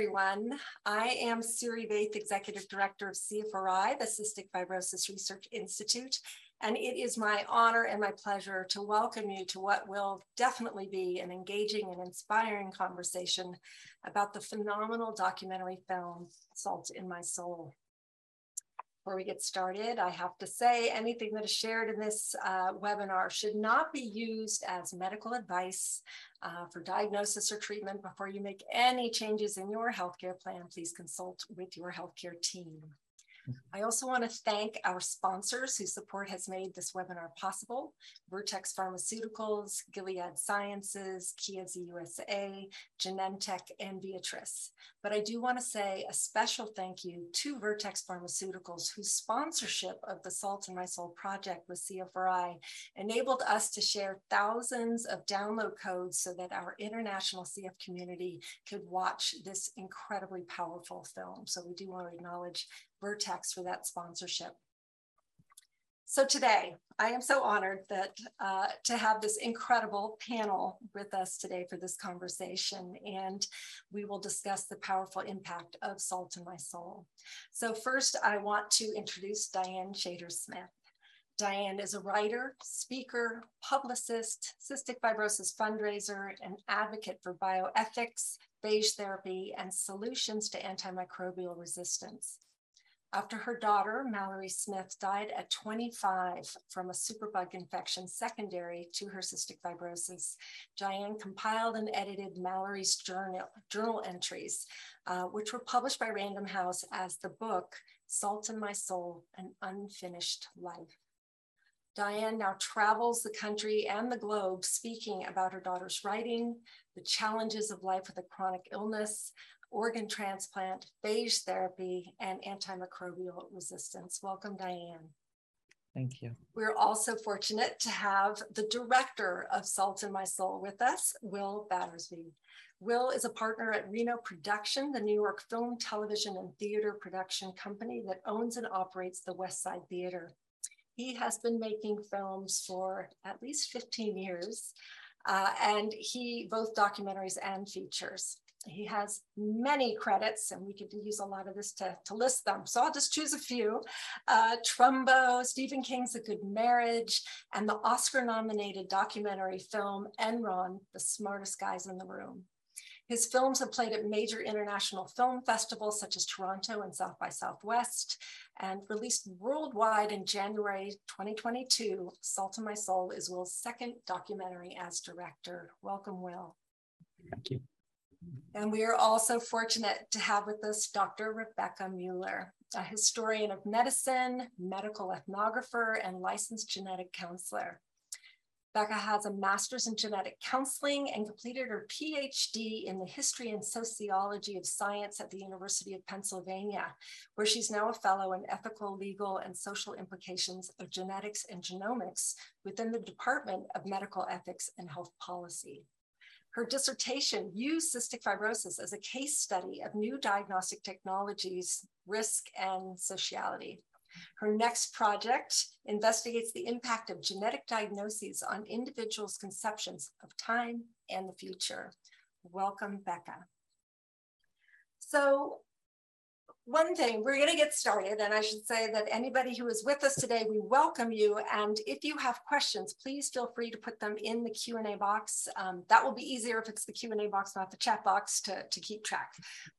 Everyone. I am Siri Vaeth, Executive Director of CFRI, the Cystic Fibrosis Research Institute, and it is my honor and my pleasure to welcome you to what will definitely be an engaging and inspiring conversation about the phenomenal documentary film, Salt in My Soul. Before we get started, I have to say anything that is shared in this uh, webinar should not be used as medical advice uh, for diagnosis or treatment. Before you make any changes in your healthcare plan, please consult with your healthcare team. I also want to thank our sponsors whose support has made this webinar possible, Vertex Pharmaceuticals, Gilead Sciences, Chiesi USA, Genentech, and Viatris. But I do want to say a special thank you to Vertex Pharmaceuticals, whose sponsorship of the Salt in My Soul project with CFRI enabled us to share thousands of download codes so that our international CF community could watch this incredibly powerful film. So we do want to acknowledge Vertex for that sponsorship. So today, I am so honored that uh, to have this incredible panel with us today for this conversation, and we will discuss the powerful impact of salt in my soul. So first, I want to introduce Diane Shader-Smith. Diane is a writer, speaker, publicist, cystic fibrosis fundraiser, and advocate for bioethics, phage therapy, and solutions to antimicrobial resistance after her daughter, Mallory Smith, died at 25 from a superbug infection secondary to her cystic fibrosis, Diane compiled and edited Mallory's journal, journal entries, uh, which were published by Random House as the book Salt in My Soul An Unfinished Life. Diane now travels the country and the globe speaking about her daughter's writing, the challenges of life with a chronic illness, organ transplant, phage therapy, and antimicrobial resistance. Welcome, Diane. Thank you. We're also fortunate to have the director of Salt in My Soul with us, Will Battersby. Will is a partner at Reno Production, the New York film, television, and theater production company that owns and operates the West Side Theater. He has been making films for at least 15 years, uh, and he both documentaries and features. He has many credits, and we could use a lot of this to, to list them. So I'll just choose a few. Uh, Trumbo, Stephen King's A Good Marriage, and the Oscar nominated documentary film Enron, The Smartest Guys in the Room. His films have played at major international film festivals such as Toronto and South by Southwest, and released worldwide in January 2022. Salt of My Soul is Will's second documentary as director. Welcome, Will. Thank you. And we are also fortunate to have with us Dr. Rebecca Mueller, a historian of medicine, medical ethnographer, and licensed genetic counselor. Becca has a master's in genetic counseling and completed her PhD in the history and sociology of science at the University of Pennsylvania, where she's now a fellow in ethical, legal, and social implications of genetics and genomics within the Department of Medical Ethics and Health Policy. Her dissertation used cystic fibrosis as a case study of new diagnostic technologies, risk, and sociality. Her next project investigates the impact of genetic diagnoses on individuals' conceptions of time and the future. Welcome, Becca. So one thing, we're going to get started, and I should say that anybody who is with us today, we welcome you. And if you have questions, please feel free to put them in the Q&A box. Um, that will be easier if it's the Q&A box, not the chat box to, to keep track.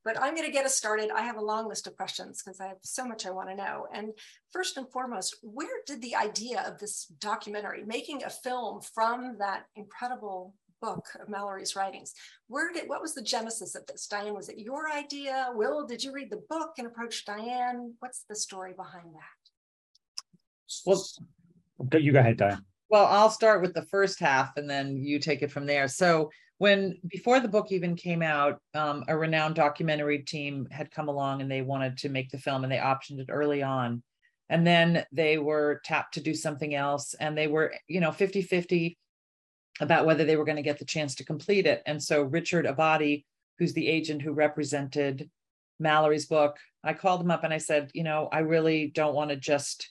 But I'm going to get us started. I have a long list of questions because I have so much I want to know. And first and foremost, where did the idea of this documentary, making a film from that incredible book of Mallory's writings. Where did what was the genesis of this? Diane, was it your idea? Will, did you read the book and approach Diane? What's the story behind that? Well, you go ahead, Diane. Well, I'll start with the first half and then you take it from there. So when before the book even came out, um, a renowned documentary team had come along and they wanted to make the film and they optioned it early on. And then they were tapped to do something else and they were, you know, 50 50 about whether they were going to get the chance to complete it. And so Richard Abadi, who's the agent who represented Mallory's book, I called him up and I said, you know, I really don't want to just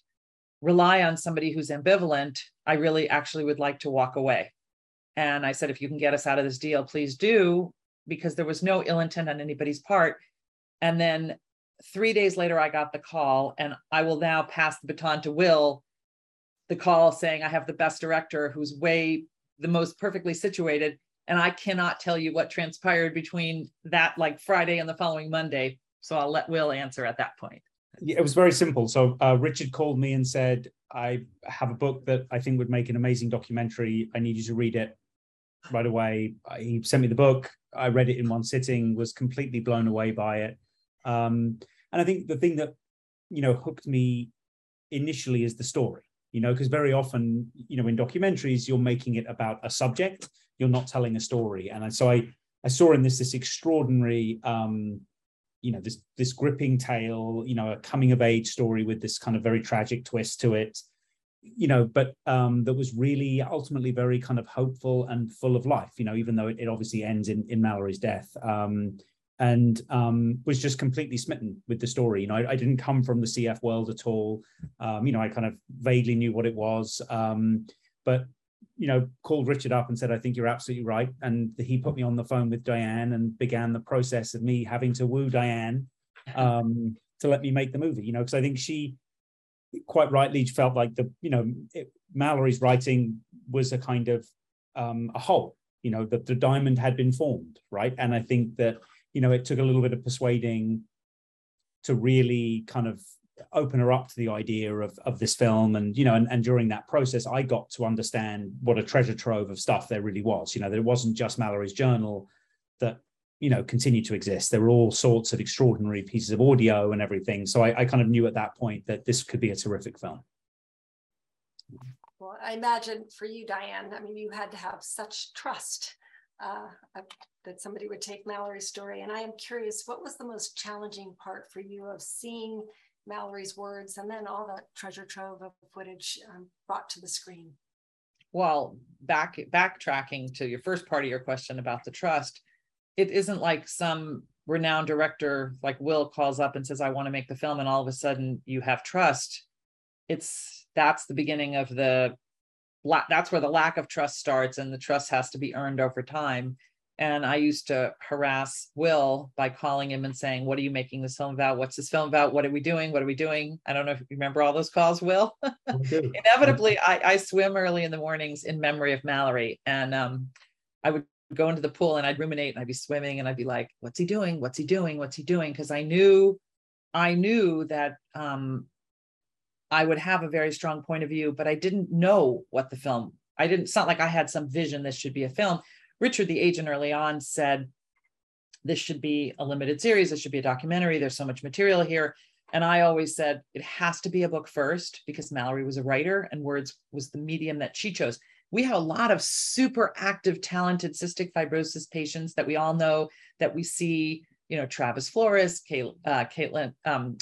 rely on somebody who's ambivalent. I really actually would like to walk away. And I said, if you can get us out of this deal, please do. because there was no ill intent on anybody's part. And then three days later, I got the call, and I will now pass the baton to Will. The call saying I have the best director who's way the most perfectly situated. And I cannot tell you what transpired between that like Friday and the following Monday. So I'll let Will answer at that point. Yeah, it was very simple. So uh, Richard called me and said, I have a book that I think would make an amazing documentary. I need you to read it right away. He sent me the book. I read it in one sitting, was completely blown away by it. Um, and I think the thing that, you know, hooked me initially is the story, you know, because very often, you know, in documentaries, you're making it about a subject, you're not telling a story. And so I, I saw in this this extraordinary um, you know this this gripping tale you know a coming of age story with this kind of very tragic twist to it you know but um that was really ultimately very kind of hopeful and full of life you know even though it, it obviously ends in in mallory's death um and um was just completely smitten with the story you know I, I didn't come from the cf world at all um you know i kind of vaguely knew what it was um but you know, called Richard up and said, I think you're absolutely right. And he put me on the phone with Diane and began the process of me having to woo Diane um, to let me make the movie, you know, because I think she quite rightly felt like the, you know, it, Mallory's writing was a kind of um, a hole, you know, that the diamond had been formed, right? And I think that, you know, it took a little bit of persuading to really kind of open her up to the idea of, of this film. And you know and, and during that process i got to understand what a treasure trove of stuff there really was. You know there wasn't just mallory's journal that you know continued to exist. There were all sorts of extraordinary pieces of audio and everything. So I, I kind of knew at that point that this could be a terrific film. Well i imagine for you diane i mean you had to have such trust uh, that somebody would take Mallory's story. And I am curious, what was the most challenging part for you of seeing Mallory's words, and then all that treasure trove of footage um, brought to the screen. Well, back backtracking to your first part of your question about the trust, it isn't like some renowned director like Will calls up and says, "I want to make the film," and all of a sudden you have trust. It's that's the beginning of the that's where the lack of trust starts, and the trust has to be earned over time. And I used to harass Will by calling him and saying, What are you making this film about? What's this film about? What are we doing? What are we doing? I don't know if you remember all those calls, Will. Inevitably, I, I swim early in the mornings in memory of Mallory. And um, I would go into the pool and I'd ruminate and I'd be swimming and I'd be like, What's he doing? What's he doing? What's he doing? Because I knew, I knew that um, I would have a very strong point of view, but I didn't know what the film. I didn't. It's not like I had some vision. This should be a film Richard, the agent early on, said, This should be a limited series. This should be a documentary. There's so much material here. And I always said it has to be a book first because Mallory was a writer and words was the medium that she chose. We have a lot of super active, talented cystic fibrosis patients that we all know that we see, you know, Travis Flores, uh, Caitlin, um,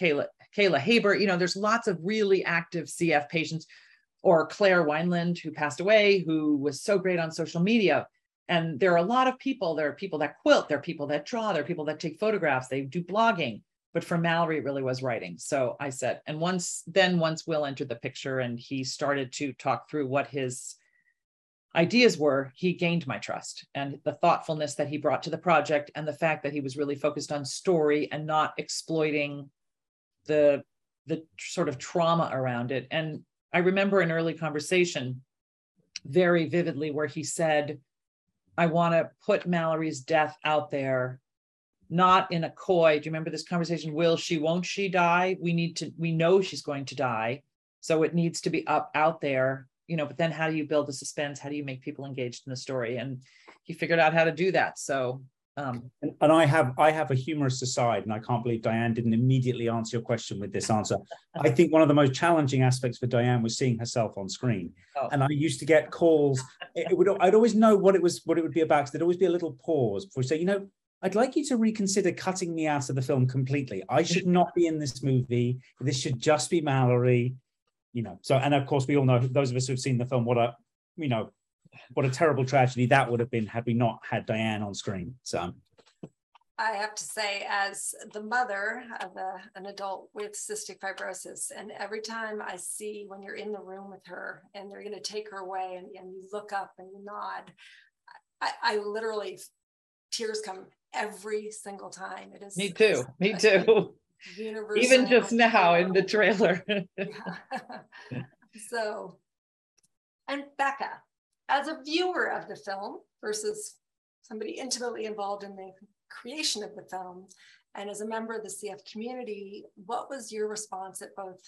Kayla, Kayla Haber, you know, there's lots of really active CF patients or Claire Wineland, who passed away, who was so great on social media. And there are a lot of people. There are people that quilt, there are people that draw, there are people that take photographs, they do blogging. But for Mallory, it really was writing. So I said, and once then, once Will entered the picture and he started to talk through what his ideas were, he gained my trust and the thoughtfulness that he brought to the project and the fact that he was really focused on story and not exploiting the the sort of trauma around it. And I remember an early conversation very vividly where he said, I want to put Mallory's death out there, not in a coy. Do you remember this conversation? Will she, won't she die? We need to, we know she's going to die. So it needs to be up out there, you know, but then how do you build the suspense? How do you make people engaged in the story? And he figured out how to do that. So um, and, and, I have I have a humorous aside, and I can't believe Diane didn't immediately answer your question with this answer. I think one of the most challenging aspects for Diane was seeing herself on screen. Oh. And I used to get calls. It, would I'd always know what it was what it would be about. There'd always be a little pause before you say, you know, I'd like you to reconsider cutting me out of the film completely. I should not be in this movie. This should just be Mallory. You know. So and of course we all know those of us who've seen the film what a you know what a terrible tragedy that would have been had we not had Diane on screen. So I have to say, as the mother of a, an adult with cystic fibrosis, and every time I see when you're in the room with her and they're going to take her away and, and you look up and you nod, I, I literally tears come every single time. It is me too. Me too. Universal. Even just now in the trailer. so, and Becca, as a viewer of the film versus somebody intimately involved in the creation of the film, and as a member of the CF community, what was your response at both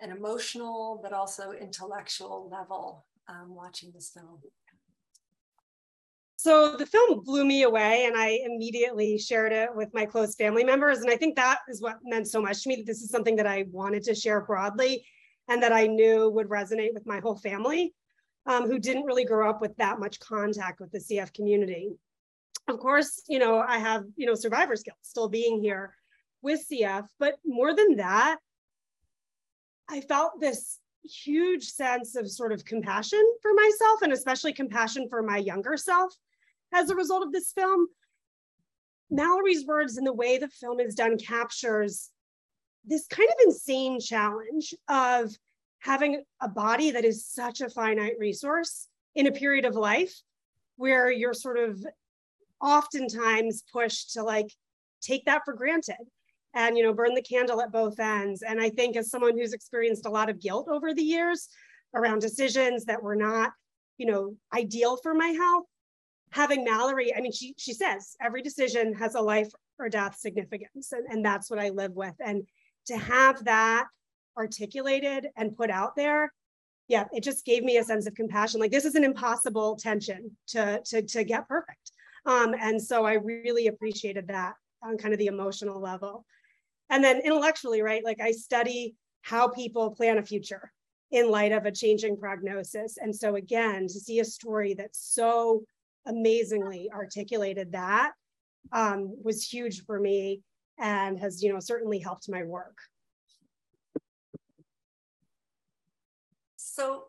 an emotional but also intellectual level um, watching this film? So the film blew me away, and I immediately shared it with my close family members. And I think that is what meant so much to me that this is something that I wanted to share broadly and that I knew would resonate with my whole family, um, who didn't really grow up with that much contact with the CF community. Of course, you know, I have, you know, survivor's guilt still being here with CF, but more than that, I felt this huge sense of sort of compassion for myself and especially compassion for my younger self as a result of this film. Mallory's words and the way the film is done captures this kind of insane challenge of having a body that is such a finite resource in a period of life where you're sort of oftentimes pushed to like take that for granted and you know burn the candle at both ends. And i think as someone who's experienced a lot of guilt over the years around decisions that were not you know ideal for my health having mallory i mean she she says every decision has a life or death significance and, and that's what i live with. And to have that articulated and put out there yeah it just gave me a sense of compassion like this is an impossible tension to to to get perfect um, and so i really appreciated that on kind of the emotional level and then intellectually, right? Like I study how people plan a future in light of a changing prognosis. And so again, to see a story that so amazingly articulated that um, was huge for me and has, you know, certainly helped my work. So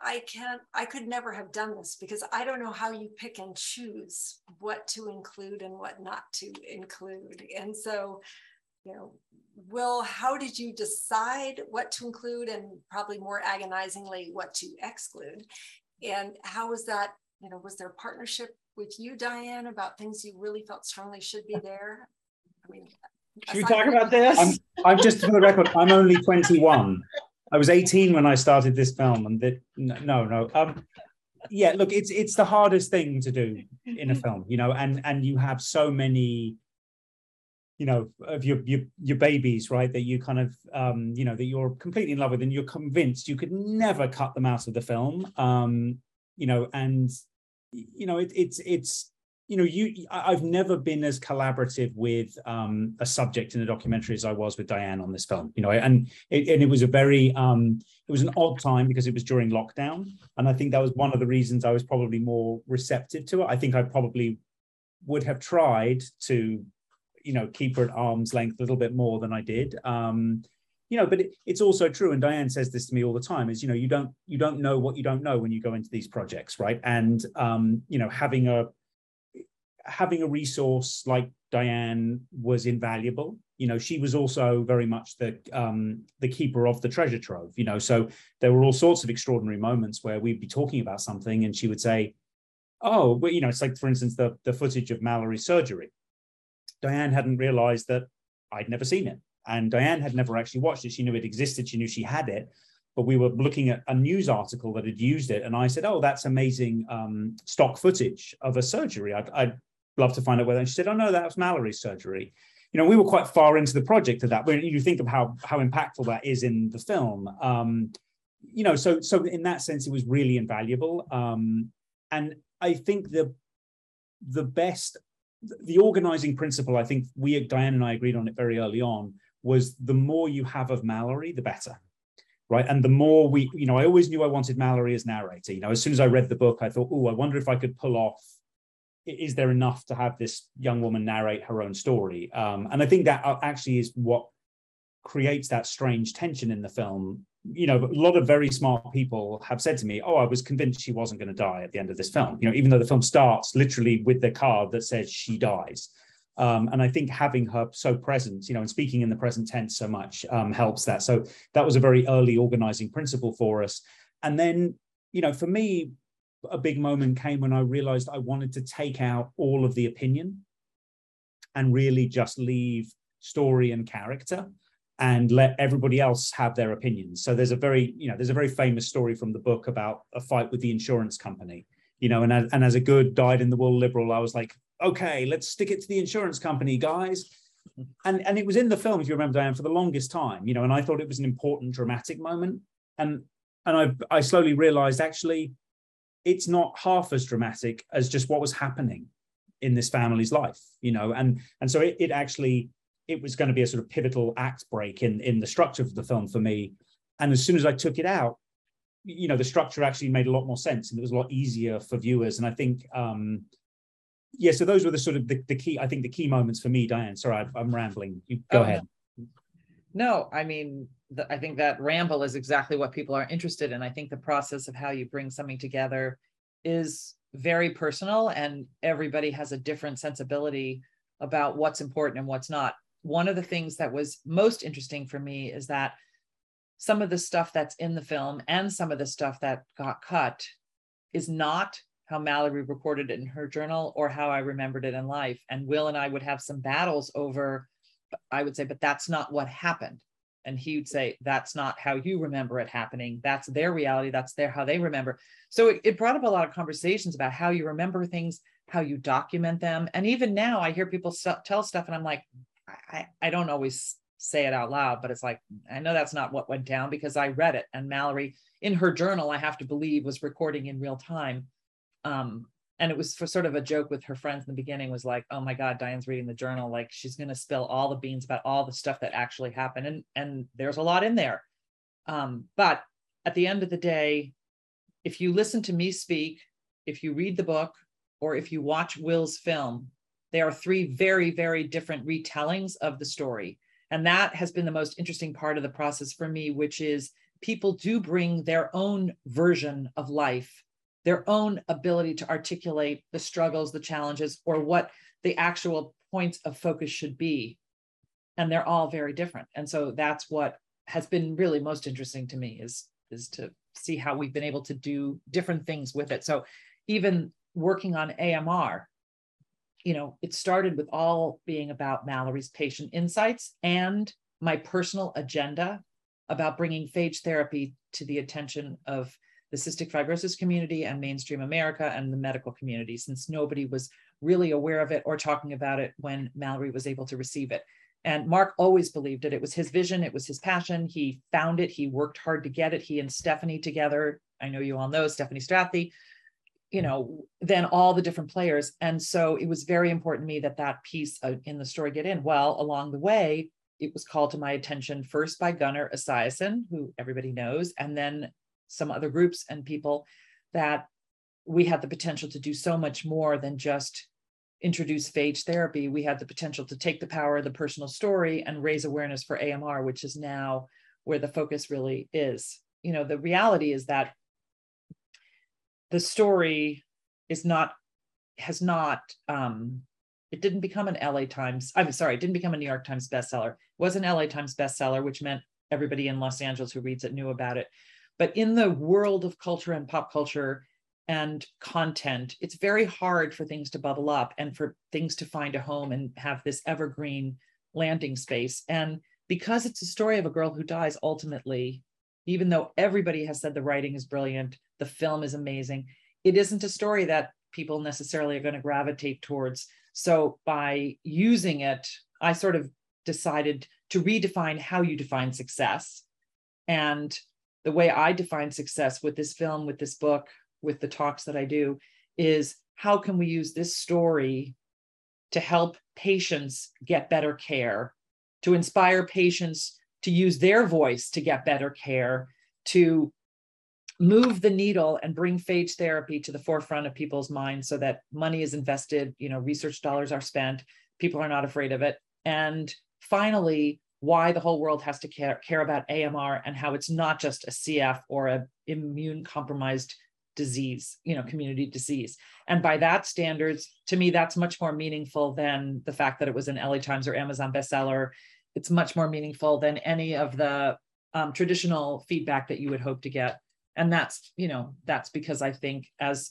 I can't, I could never have done this because I don't know how you pick and choose what to include and what not to include. And so you know, Will, how did you decide what to include and probably more agonizingly what to exclude? And how was that, you know, was there a partnership with you, Diane, about things you really felt strongly should be there? I mean, should we talk about this? I'm, I'm just for the record, I'm only 21. I was 18 when I started this film, and that no, no. Um, yeah, look, it's it's the hardest thing to do in a film, you know, and and you have so many you know of your your your babies right that you kind of um you know that you're completely in love with and you're convinced you could never cut them out of the film um you know and you know it, it's it's you know you i've never been as collaborative with um a subject in a documentary as i was with diane on this film you know and it, and it was a very um it was an odd time because it was during lockdown and i think that was one of the reasons i was probably more receptive to it i think i probably would have tried to you know keep her at arm's length a little bit more than I did. Um, you know, but it, it's also true, and Diane says this to me all the time: is you know you don't you don't know what you don't know when you go into these projects, right? And um, you know having a having a resource like Diane was invaluable. You know, she was also very much the um, the keeper of the treasure trove. You know, so there were all sorts of extraordinary moments where we'd be talking about something, and she would say, "Oh, well, you know, it's like for instance the the footage of Mallory's surgery." Diane hadn't realized that I'd never seen it. And Diane had never actually watched it. She knew it existed, she knew she had it. But we were looking at a news article that had used it. And I said, Oh, that's amazing um, stock footage of a surgery. I'd, I'd love to find out whether. And she said, Oh, no, that was Mallory's surgery. You know, we were quite far into the project of that. When you think of how how impactful that is in the film, um, you know, so so in that sense, it was really invaluable. Um, and I think the the best the organizing principle, I think we, Diane and I agreed on it very early on, was the more you have of Mallory, the better. Right. And the more we, you know, I always knew I wanted Mallory as narrator. You know, as soon as I read the book, I thought, oh, I wonder if I could pull off, is there enough to have this young woman narrate her own story? Um, and I think that uh, actually is what creates that strange tension in the film you know, a lot of very smart people have said to me, "Oh, I was convinced she wasn't going to die at the end of this film." You know, even though the film starts literally with the card that says she dies. Um, and I think having her so present, you know, and speaking in the present tense so much um, helps that. So that was a very early organizing principle for us. And then, you know, for me, a big moment came when I realized I wanted to take out all of the opinion and really just leave story and character and let everybody else have their opinions. So there's a very, you know, there's a very famous story from the book about a fight with the insurance company, you know, and as, and as a good died in the wool liberal, I was like, okay, let's stick it to the insurance company, guys. And and it was in the film, if you remember, Diane, for the longest time, you know, and I thought it was an important dramatic moment. And and I I slowly realized actually it's not half as dramatic as just what was happening in this family's life, you know, and and so it, it actually it was going to be a sort of pivotal act break in in the structure of the film for me. And as soon as I took it out, you know, the structure actually made a lot more sense and it was a lot easier for viewers. And I think um yeah, so those were the sort of the, the key, I think the key moments for me, Diane. Sorry, I, am rambling. You go oh, ahead. No, I mean, I think that ramble is exactly what people are interested in. I think the process of how you bring something together is very personal and everybody has a different sensibility about what's important and what's not. One of the things that was most interesting for me is that some of the stuff that's in the film and some of the stuff that got cut is not how Mallory recorded it in her journal or how I remembered it in life. And Will and I would have some battles over, I would say, but that's not what happened and he would say that's not how you remember it happening. That's their reality. That's their how they remember. So it, it brought up a lot of conversations about how you remember things how you document them. And even now i hear people st- tell stuff and i'm like I, I don't always say it out loud but it's like i know that's not what went down because i read it. And mallory in her journal i have to believe was recording in real time um, and it was for sort of a joke with her friends in the beginning was like oh my god diane's reading the journal like she's going to spill all the beans about all the stuff that actually happened and and there's a lot in there. Um, but at the end of the day if you listen to me speak if you read the book or if you watch will's film there are three very very different retellings of the story. And that has been the most interesting part of the process for me which is people do bring their own version of life their own ability to articulate the struggles, the challenges, or what the actual points of focus should be. And they're all very different. And so that's what has been really most interesting to me is, is to see how we've been able to do different things with it. So even working on AMR, you know, it started with all being about Mallory's patient insights and my personal agenda about bringing phage therapy to the attention of the cystic fibrosis community and mainstream America and the medical community, since nobody was really aware of it or talking about it when Mallory was able to receive it. And Mark always believed it. It was his vision, it was his passion. He found it, he worked hard to get it. He and Stephanie together, I know you all know Stephanie Strathdee, you know, then all the different players. And so it was very important to me that that piece in the story get in. Well, along the way, it was called to my attention first by Gunnar Esiason, who everybody knows, and then some other groups and people that we had the potential to do so much more than just introduce phage therapy. We had the potential to take the power of the personal story and raise awareness for AMR, which is now where the focus really is. You know, the reality is that the story is not, has not, um, it didn't become an LA Times, I'm sorry, it didn't become a New York Times bestseller. It was an LA Times bestseller, which meant everybody in Los Angeles who reads it knew about it. But in the world of culture and pop culture and content, it's very hard for things to bubble up and for things to find a home and have this evergreen landing space. And because it's a story of a girl who dies ultimately, even though everybody has said the writing is brilliant, the film is amazing, it isn't a story that people necessarily are going to gravitate towards. So by using it, I sort of decided to redefine how you define success and the way I define success with this film, with this book, with the talks that I do is how can we use this story to help patients get better care, to inspire patients to use their voice to get better care, to move the needle and bring phage therapy to the forefront of people's minds so that money is invested, you know, research dollars are spent, people are not afraid of it. And finally, why the whole world has to care, care about AMR and how it's not just a CF or a immune compromised disease, you know, community disease. And by that standards, to me, that's much more meaningful than the fact that it was an LA Times or Amazon bestseller. It's much more meaningful than any of the um, traditional feedback that you would hope to get. And that's, you know, that's because I think as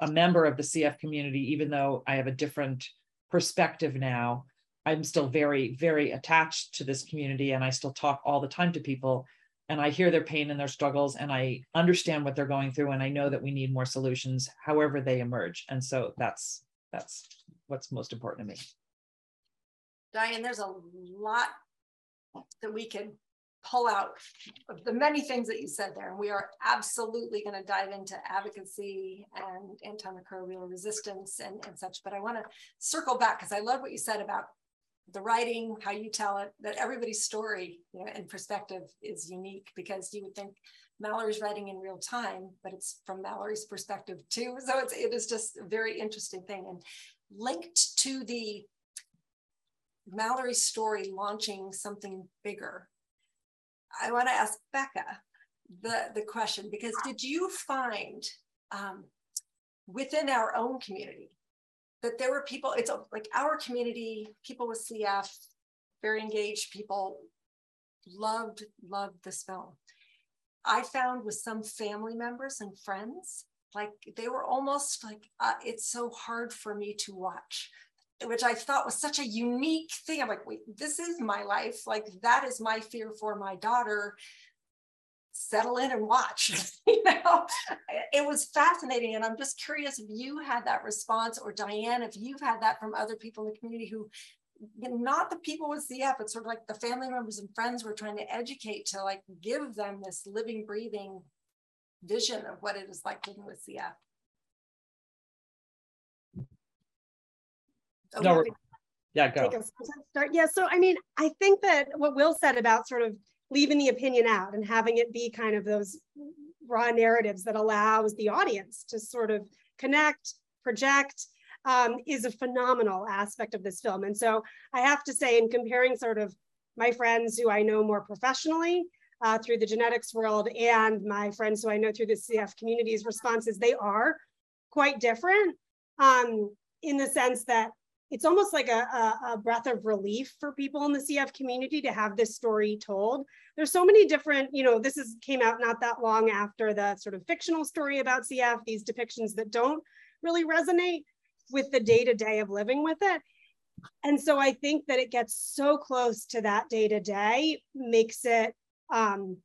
a member of the CF community, even though I have a different perspective now. I'm still very, very attached to this community and I still talk all the time to people and I hear their pain and their struggles and I understand what they're going through and I know that we need more solutions however they emerge. And so that's that's what's most important to me. Diane, there's a lot that we can pull out of the many things that you said there. And we are absolutely going to dive into advocacy and antimicrobial resistance and, and such. But I want to circle back because I love what you said about the writing, how you tell it, that everybody's story you know, and perspective is unique because you would think Mallory's writing in real time, but it's from Mallory's perspective too. So it's, it is just a very interesting thing. And linked to the Mallory's story launching something bigger I want to ask Becca the, the question because did you find um, within our own community that there were people, it's like our community, people with CF, very engaged people, loved, loved this film. I found with some family members and friends, like they were almost like, uh, it's so hard for me to watch which I thought was such a unique thing. I'm like, wait, this is my life. Like that is my fear for my daughter. Settle in and watch. you know, it was fascinating, and I'm just curious if you had that response, or Diane, if you've had that from other people in the community who, not the people with CF, but sort of like the family members and friends we're trying to educate to like give them this living, breathing vision of what it is like living with CF. Oh, no, yeah, go. Start. Yeah, so I mean, I think that what Will said about sort of leaving the opinion out and having it be kind of those raw narratives that allows the audience to sort of connect, project, um, is a phenomenal aspect of this film. And so I have to say, in comparing sort of my friends who I know more professionally uh, through the genetics world and my friends who I know through the CF community's responses, they are quite different um, in the sense that it's almost like a, a, a, breath of relief for people in the CF community to have this story told. There's so many different, you know, this is came out not that long after the sort of fictional story about CF, these depictions that don't really resonate with the day to day of living with it. And so I think that it gets so close to that day to day, makes it um,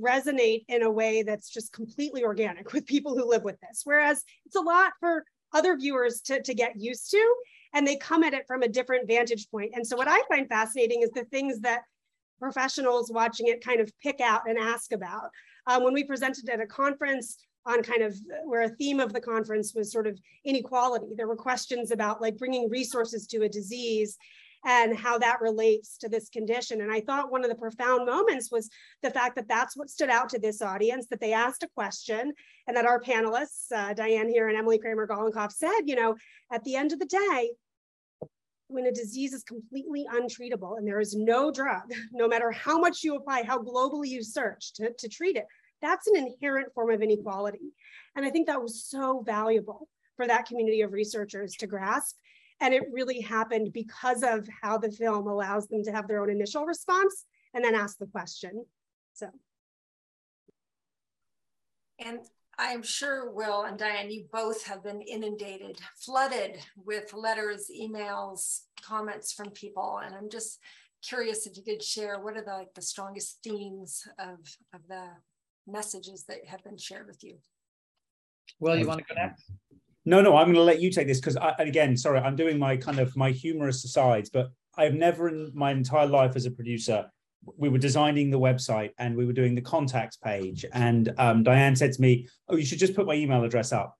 resonate in a way that's just completely organic with people who live with this. Whereas it's a lot for other viewers to, to get used to and they come at it from a different vantage point. And so what I find fascinating is the things that professionals watching it kind of pick out and ask about. Um, when we presented at a conference on kind of where a theme of the conference was sort of inequality, there were questions about like bringing resources to a disease and how that relates to this condition. And I thought one of the profound moments was the fact that that's what stood out to this audience, that they asked a question and that our panelists, uh, Diane here and Emily Kramer Golinkoff said, you know, at the end of the day, when a disease is completely untreatable and there is no drug, no matter how much you apply, how globally you search to, to treat it, that's an inherent form of inequality. And I think that was so valuable for that community of researchers to grasp and it really happened because of how the film allows them to have their own initial response and then ask the question. So. And I'm sure Will and Diane, you both have been inundated, flooded with letters, emails, comments from people. And I'm just curious if you could share what are the, like, the strongest themes of, of the messages that have been shared with you? Will, you want to go next? No, no, I'm going to let you take this because, again, sorry, I'm doing my kind of my humorous asides, but I've never in my entire life as a producer, we were designing the website and we were doing the contacts page. And um, Diane said to me, Oh, you should just put my email address up.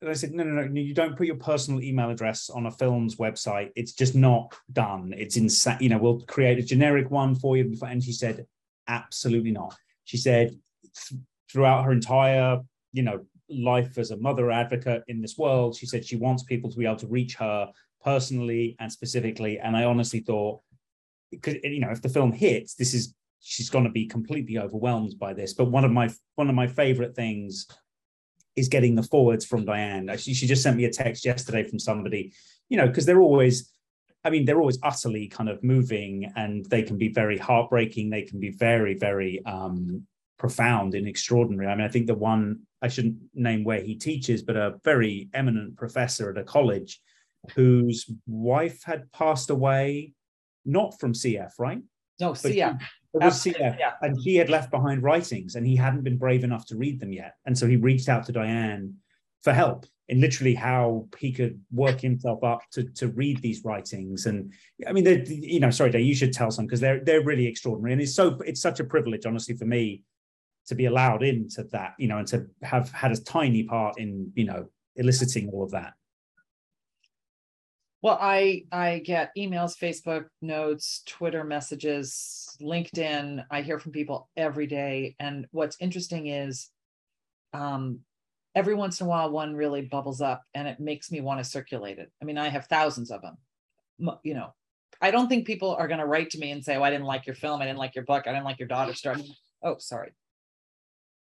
And I said, no, no, no, you don't put your personal email address on a film's website. It's just not done. It's insane. You know, we'll create a generic one for you. And she said, absolutely not. She said, throughout her entire, you know, life as a mother advocate in this world. She said she wants people to be able to reach her personally and specifically. And I honestly thought, because you know, if the film hits, this is she's going to be completely overwhelmed by this. But one of my one of my favorite things is getting the forwards from Diane. She, she just sent me a text yesterday from somebody, you know, because they're always. I mean, they're always utterly kind of moving and they can be very heartbreaking. They can be very, very um, profound and extraordinary. I mean, I think the one I shouldn't name where he teaches, but a very eminent professor at a college whose wife had passed away, not from CF, right? No, But CF. he- it was CF, yeah. and he had left behind writings, and he hadn't been brave enough to read them yet, and so he reached out to Diane for help in literally how he could work himself up to to read these writings. And I mean, you know, sorry, Dave, you should tell some because they're they're really extraordinary, and it's so it's such a privilege, honestly, for me to be allowed into that, you know, and to have had a tiny part in you know eliciting all of that. Well, I I get emails, Facebook notes, Twitter messages, LinkedIn. I hear from people every day. And what's interesting is um every once in a while one really bubbles up and it makes me want to circulate it. I mean, I have thousands of them. You know, I don't think people are going to write to me and say, "Oh, I didn't like your film, I didn't like your book, I didn't like your daughter story." Oh, sorry.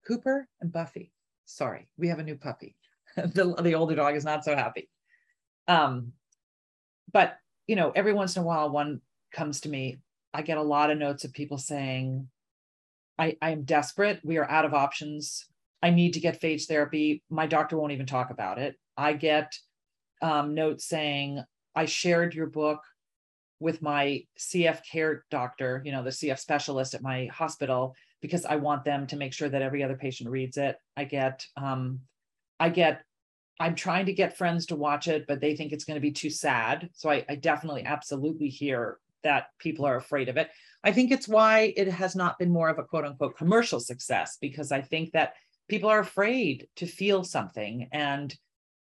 Cooper and Buffy. Sorry, we have a new puppy. the the older dog is not so happy. Um but you know every once in a while one comes to me i get a lot of notes of people saying i i am desperate we are out of options i need to get phage therapy my doctor won't even talk about it i get um, notes saying i shared your book with my cf care doctor you know the cf specialist at my hospital because i want them to make sure that every other patient reads it i get um, i get I'm trying to get friends to watch it, but they think it's going to be too sad. So I, I, definitely absolutely hear that people are afraid of it. I think it's why it has not been more of a quote unquote commercial success because I think that people are afraid to feel something. And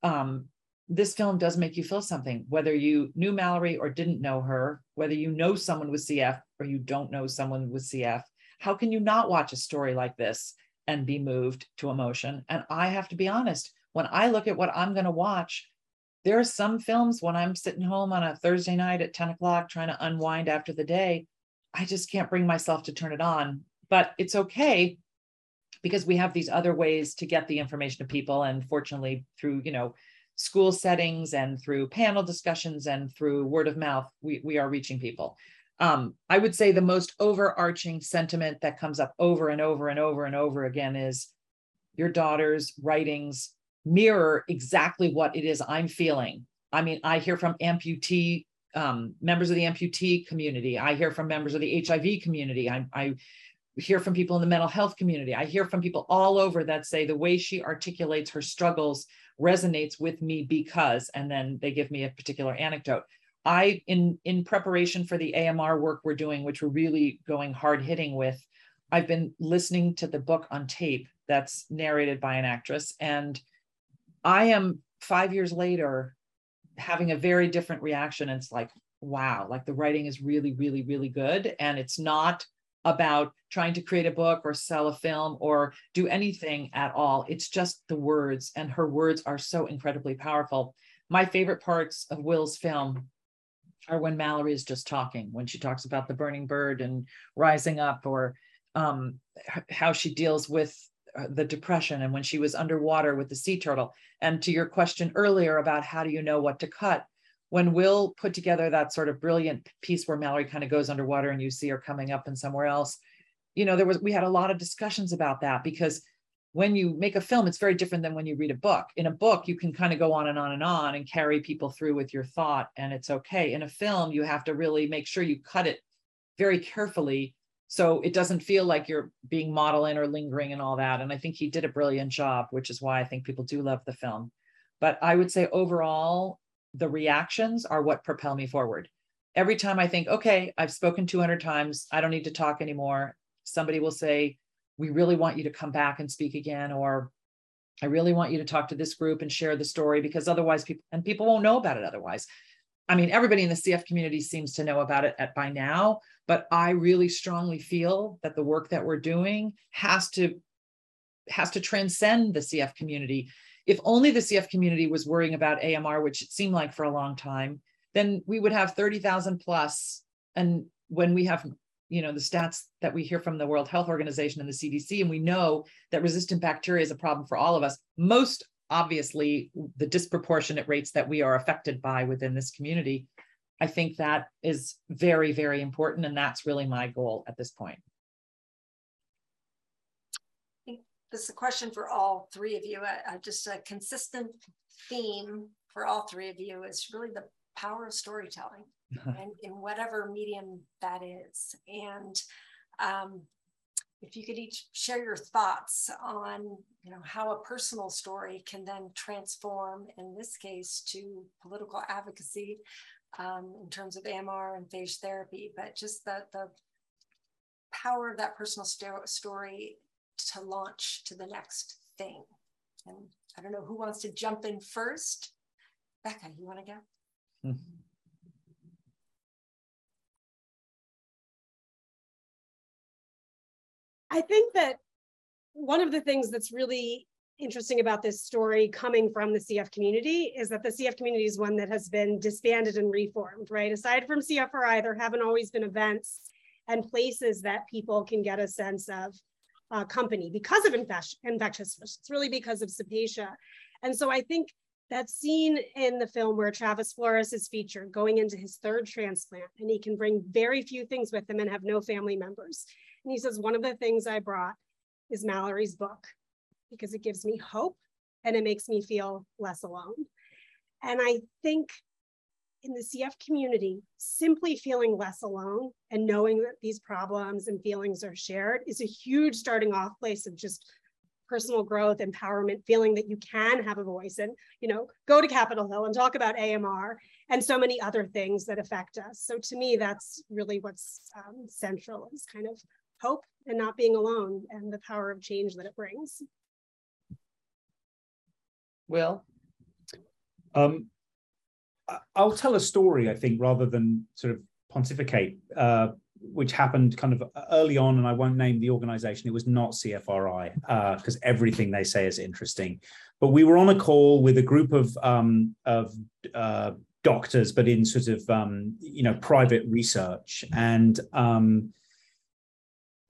um, this film does make you feel something, whether you knew Mallory or didn't know her, whether you know someone with CF or you don't know someone with CF. How can you not watch a story like this and be moved to emotion? And I have to be honest when I look at what I'm going to watch, there are some films when I'm sitting home on a Thursday night at 10 o'clock trying to unwind after the day, I just can't bring myself to turn it on. But it's okay because we have these other ways to get the information to people. And fortunately, through, you know, school settings and through panel discussions and through word of mouth, we, we are reaching people. Um, I would say the most overarching sentiment that comes up over and over and over and over again is your daughter's writings mirror exactly what it is I'm feeling. I mean, I hear from amputee um, members of the amputee community. I hear from members of the HIV community. I, I hear from people in the mental health community. I hear from people all over that say the way she articulates her struggles resonates with me because, and then they give me a particular anecdote. I, in in preparation for the AMR work we're doing, which we're really going hard hitting with, I've been listening to the book on tape that's narrated by an actress, and I am five years later having a very different reaction. It's like, wow, like the writing is really, really, really good. And it's not about trying to create a book or sell a film or do anything at all. It's just the words, and her words are so incredibly powerful. My favorite parts of Will's film are when Mallory is just talking, when she talks about the burning bird and rising up, or um, how she deals with uh, the depression and when she was underwater with the sea turtle. And to your question earlier about how do you know what to cut, when Will put together that sort of brilliant piece where Mallory kind of goes underwater and you see her coming up and somewhere else, you know, there was we had a lot of discussions about that because when you make a film, it's very different than when you read a book. In a book, you can kind of go on and on and on and carry people through with your thought, and it's okay. In a film, you have to really make sure you cut it very carefully so it doesn't feel like you're being modeling or lingering and all that. And I think he did a brilliant job, which is why I think people do love the film. But I would say overall, the reactions are what propel me forward. Every time I think, okay, I've spoken 200 times, I don't need to talk anymore. Somebody will say, we really want you to come back and speak again, or I really want you to talk to this group and share the story because otherwise people and people won't know about it otherwise. I mean, everybody in the CF community seems to know about it at by now, but I really strongly feel that the work that we're doing has to has to transcend the CF community. If only the CF community was worrying about AMR, which it seemed like for a long time, then we would have 30,000 plus. And when we have, you know, the stats that we hear from the World Health Organization and the CDC, and we know that resistant bacteria is a problem for all of us, most obviously the disproportionate rates that we are affected by within this community. I think that is very, very important. And that's really my goal at this point. I think this is a question for all three of you. Uh, uh, just a consistent theme for all three of you is really the power of storytelling and in whatever medium that is. And um, if you could each share your thoughts on you know how a personal story can then transform in this case to political advocacy um, in terms of AMR and phage therapy, but just the, the power of that personal sto- story to launch to the next thing. And I don't know who wants to jump in first. Becca, you want to go? Mm-hmm. I think that one of the things that's really interesting about this story coming from the CF community is that the CF community is one that has been disbanded and reformed, right? Aside from CFRI, there haven't always been events and places that people can get a sense of uh, company because of infectious It's really because of Cepacia. And so I think that scene in the film where Travis Flores is featured going into his third transplant and he can bring very few things with him and have no family members. And he says, one of the things I brought is Mallory's book because it gives me hope and it makes me feel less alone. And I think in the CF community, simply feeling less alone and knowing that these problems and feelings are shared is a huge starting off place of just personal growth, empowerment, feeling that you can have a voice and, you know, go to Capitol Hill and talk about AMR and so many other things that affect us. So to me, that's really what's um, central is kind of hope and not being alone and the power of change that it brings. Will? Um, I'll tell a story, I think, rather than sort of pontificate, uh, which happened kind of early on, and I won't name the organization. It was not CFRI because uh, everything they say is interesting. But we were on a call with a group of um, of uh, doctors, but in sort of um, you know private research, and um,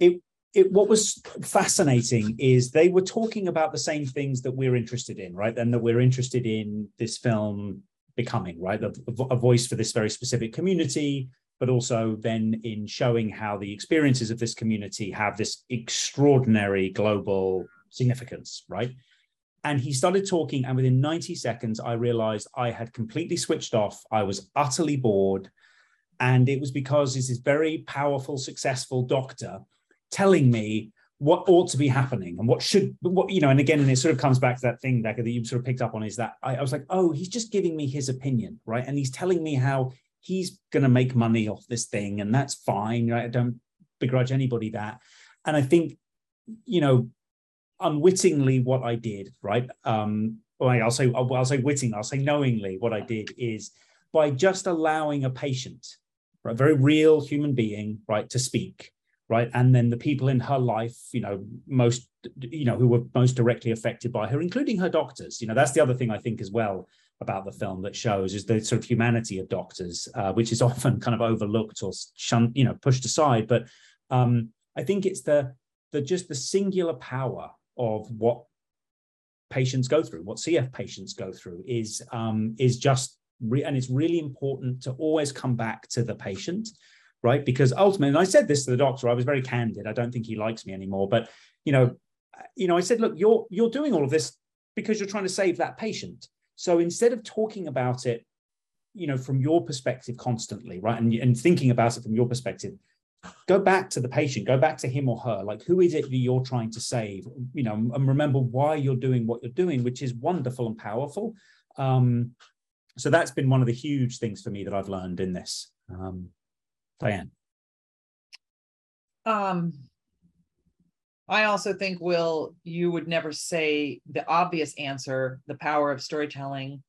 it it, what was fascinating is they were talking about the same things that we're interested in, right? And that we're interested in this film becoming, right? A, a, voice for this very specific community, but also then in showing how the experiences of this community have this extraordinary global significance, right? And he started talking, and within 90 seconds, I realized I had completely switched off. I was utterly bored. And it was because he's this very powerful, successful doctor telling me what ought to be happening and what should what you know and again and it sort of comes back to that thing Becca, that you sort of picked up on is that I, I was like oh he's just giving me his opinion right? And he's telling me how he's going to make money off this thing and that's fine right? i don't begrudge anybody that. And i think you know unwittingly what i did right? Um well, i'll say I'll, I'll say witting i'll say knowingly what i did is by just allowing a patient right, a very real human being right to speak right? And then the people in her life you know most you know who were most directly affected by her including her doctors. You know that's the other thing i think as well about the film that shows is the sort of humanity of doctors uh, which is often kind of overlooked or shunned you know pushed aside. But um i think it's the the just the singular power of what patients go through what cf patients go through is um is just re- and it's really important to always come back to the patient right? Because ultimately, and I said this to the doctor, I was very candid. I don't think he likes me anymore, but you know, you know, I said, look, you're you're doing all of this because you're trying to save that patient. So instead of talking about it, you know, from your perspective constantly, right, and, and thinking about it from your perspective, go back to the patient, go back to him or her. Like, who is it that you're trying to save? You know, and remember why you're doing what you're doing, which is wonderful and powerful. Um, so that's been one of the huge things for me that I've learned in this. Um, Diane. Um, I also think, Will, you would never say the obvious answer, the power of storytelling.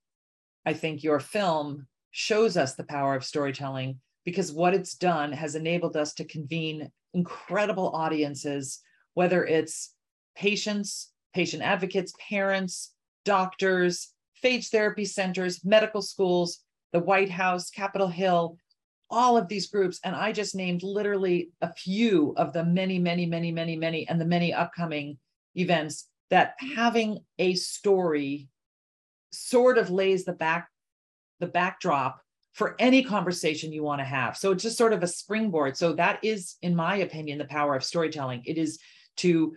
I think your film shows us the power of storytelling because what it's done has enabled us to convene incredible audiences, whether it's patients, patient advocates, parents, doctors, phage therapy centers, medical schools, the White House, Capitol Hill, all of these groups. And I just named literally a few of the many, many, many, many, many, and the many upcoming events that having a story sort of lays the back the backdrop for any conversation you want to have. So it's just sort of a springboard. So that is, in my opinion, the power of storytelling. It is to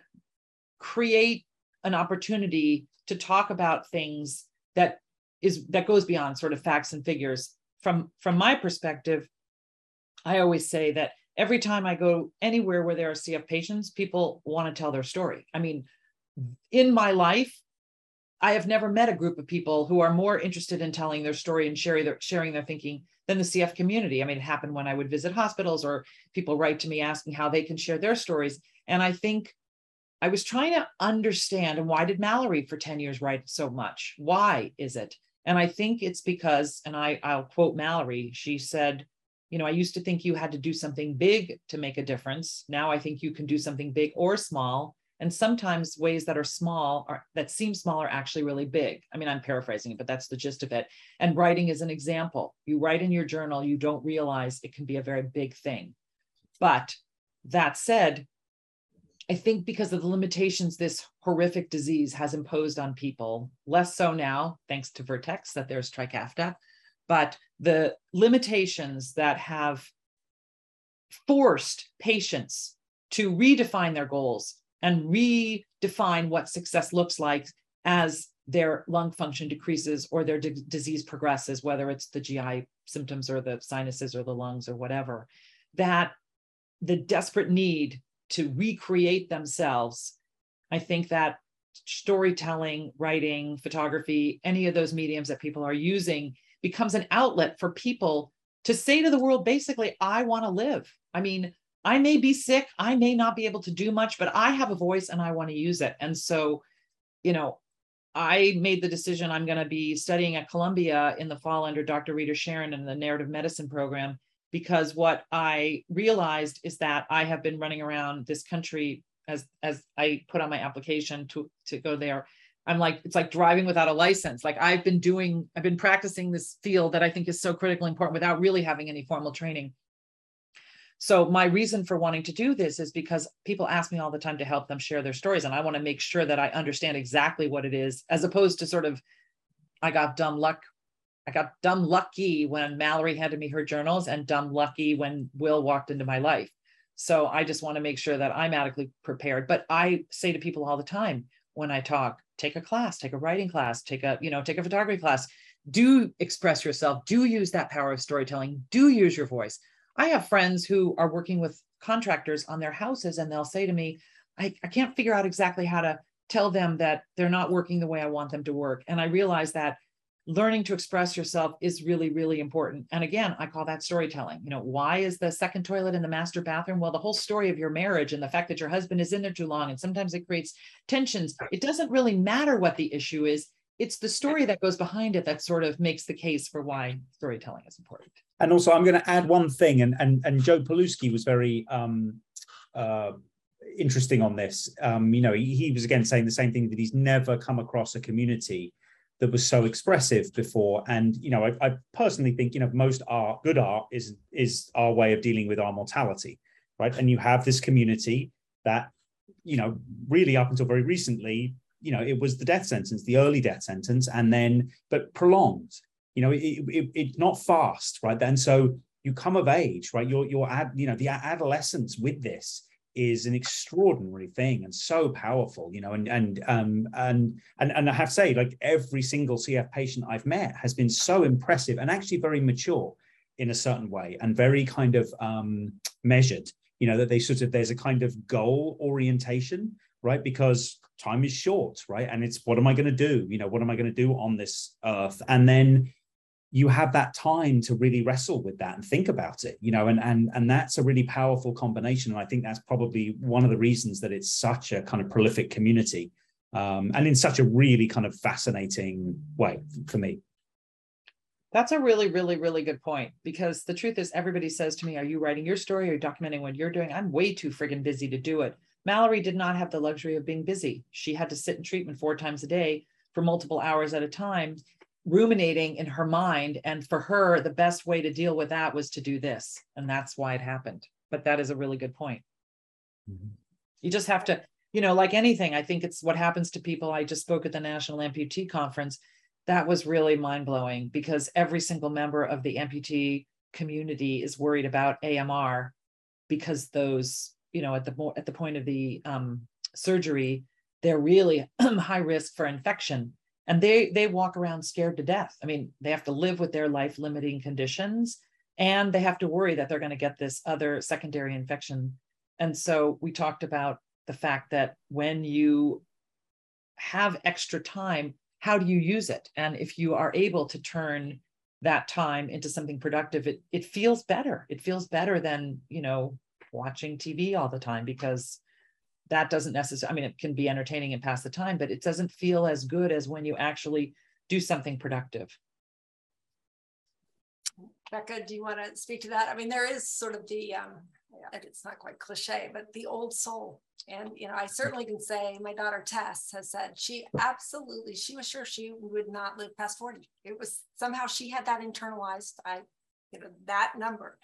create an opportunity to talk about things that is that goes beyond sort of facts and figures from from my perspective i always say that every time i go anywhere where there are cf patients people want to tell their story i mean in my life i have never met a group of people who are more interested in telling their story and sharing their sharing their thinking than the cf community i mean it happened when i would visit hospitals or people write to me asking how they can share their stories and i think I was trying to understand and why did Mallory for 10 years write so much? Why is it? And I think it's because, and I, I'll quote Mallory, she said, you know, I used to think you had to do something big to make a difference. Now I think you can do something big or small. And sometimes ways that are small are that seem small are actually really big. I mean, I'm paraphrasing it, but that's the gist of it. And writing is an example. You write in your journal, you don't realize it can be a very big thing. But that said, I think because of the limitations this horrific disease has imposed on people, less so now, thanks to Vertex, that there's Trikafta, but the limitations that have forced patients to redefine their goals and redefine what success looks like as their lung function decreases or their d- disease progresses, whether it's the GI symptoms or the sinuses or the lungs or whatever, that the desperate need to recreate themselves. I think that storytelling, writing, photography, any of those mediums that people are using becomes an outlet for people to say to the world basically, I want to live. I mean, I may be sick, I may not be able to do much, but I have a voice and I want to use it. And so, you know, I made the decision I'm going to be studying at Columbia in the fall under Dr. Rita Charon in the narrative medicine program because what I realized is that I have been running around this country as as I put on my application to to go there. I'm like it's like driving without a license. Like I've been doing I've been practicing this field that I think is so critically important without really having any formal training. So my reason for wanting to do this is because people ask me all the time to help them share their stories and I want to make sure that I understand exactly what it is as opposed to sort of I got dumb luck I got dumb lucky when Mallory handed me her journals and dumb lucky when Will walked into my life. So I just want to make sure that I'm adequately prepared. But I say to people all the time when I talk, take a class, take a writing class, take a, you know, take a photography class. Do express yourself, do use that power of storytelling, do use your voice. I have friends who are working with contractors on their houses and they'll say to me, I, I can't figure out exactly how to tell them that they're not working the way I want them to work. And I realize that learning to express yourself is really really important. And again i call that storytelling. You know why is the second toilet in the master bathroom? Well the whole story of your marriage and the fact that your husband is in there too long and sometimes it creates tensions. It doesn't really matter what the issue is. It's the story that goes behind it that sort of makes the case for why storytelling is important. And also i'm going to add one thing and and, and joe Paluski was very um uh interesting on this. Um you know he, he was again saying the same thing that he's never come across a community that was so expressive before. And you know, I, I, personally think you know most art, good art, is is our way of dealing with our mortality, right? And you have this community that you know really up until very recently, you know, it was the death sentence, the early death sentence, and then but prolonged. You know, it, it, it not fast, right? And so you come of age, right? You're you're ad, you know the adolescence with this is an extraordinary thing and so powerful you know and and um and and and i have to say like every single cf patient i've met has been so impressive and actually very mature in a certain way and very kind of um measured you know that they sort of there's a kind of goal orientation right? Because time is short right? And it's what am i going to do? You know what am i going to do on this earth? And then you have that time to really wrestle with that and think about it you know and and and that's a really powerful combination. And i think that's probably one of the reasons that it's such a kind of prolific community um, and in such a really kind of fascinating way for me. That's a really really really good point because the truth is everybody says to me are you writing your story? Or documenting what you're doing? I'm way too friggin busy to do it. Mallory did not have the luxury of being busy. She had to sit in treatment four times a day for multiple hours at a time ruminating in her mind. And for her, the best way to deal with that was to do this. And that's why it happened. But that is a really good point. Mm-hmm. You just have to, you know, like anything, I think it's what happens to people. I just spoke at the National Amputee Conference. That was really mind blowing because every single member of the amputee community is worried about AMR because those, you know, at the at the point of the um, surgery, they're really high risk for infection and they they walk around scared to death. I mean they have to live with their life limiting conditions and they have to worry that they're going to get this other secondary infection. And so we talked about the fact that when you have extra time how do you use it? And if you are able to turn that time into something productive it it feels better. It feels better than you know watching tv all the time because that doesn't necessarily, I mean, it can be entertaining and pass the time, but it doesn't feel as good as when you actually do something productive. Becca, do you want to speak to that? I mean, there is sort of the, um, it's not quite cliche, but the old soul. And, you know, I certainly can say my daughter Tess has said she absolutely, she was sure she would not live past 40. It was somehow she had that internalized, I, you know, that number.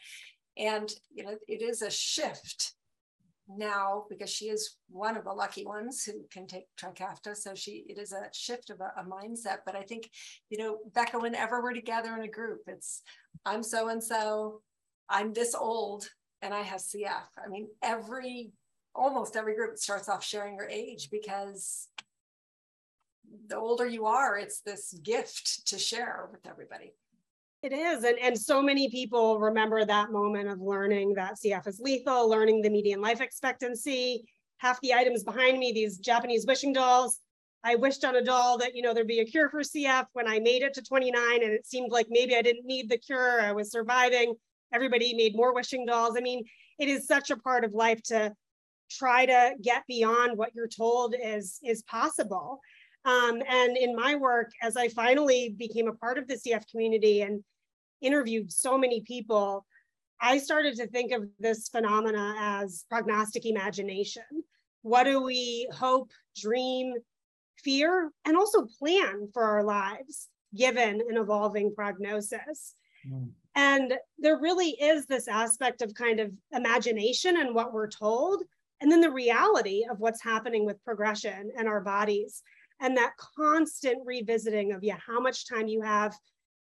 And, you know, it is a shift now because she is one of the lucky ones who can take Trikafta. So she it is a shift of a, a, mindset. But I think, you know, Becca, whenever we're together in a group, it's I'm so and so, I'm this old, and I have CF. I mean, every almost every group starts off sharing your age because the older you are, it's this gift to share with everybody. It is. And, and so many people remember that moment of learning that CF is lethal, learning the median life expectancy. Half the items behind me, these Japanese wishing dolls. I wished on a doll that, you know, there'd be a cure for CF when I made it to 29 and it seemed like maybe I didn't need the cure. I was surviving. Everybody made more wishing dolls. I mean, it is such a part of life to try to get beyond what you're told is, is possible. Um, and in my work, as I finally became a part of the CF community and interviewed so many people, I started to think of this phenomena as prognostic imagination. What do we hope, dream, fear, and also plan for our lives given an evolving prognosis? Mm. And there really is this aspect of kind of imagination and what we're told, and then the reality of what's happening with progression and our bodies and that constant revisiting of yeah how much time you have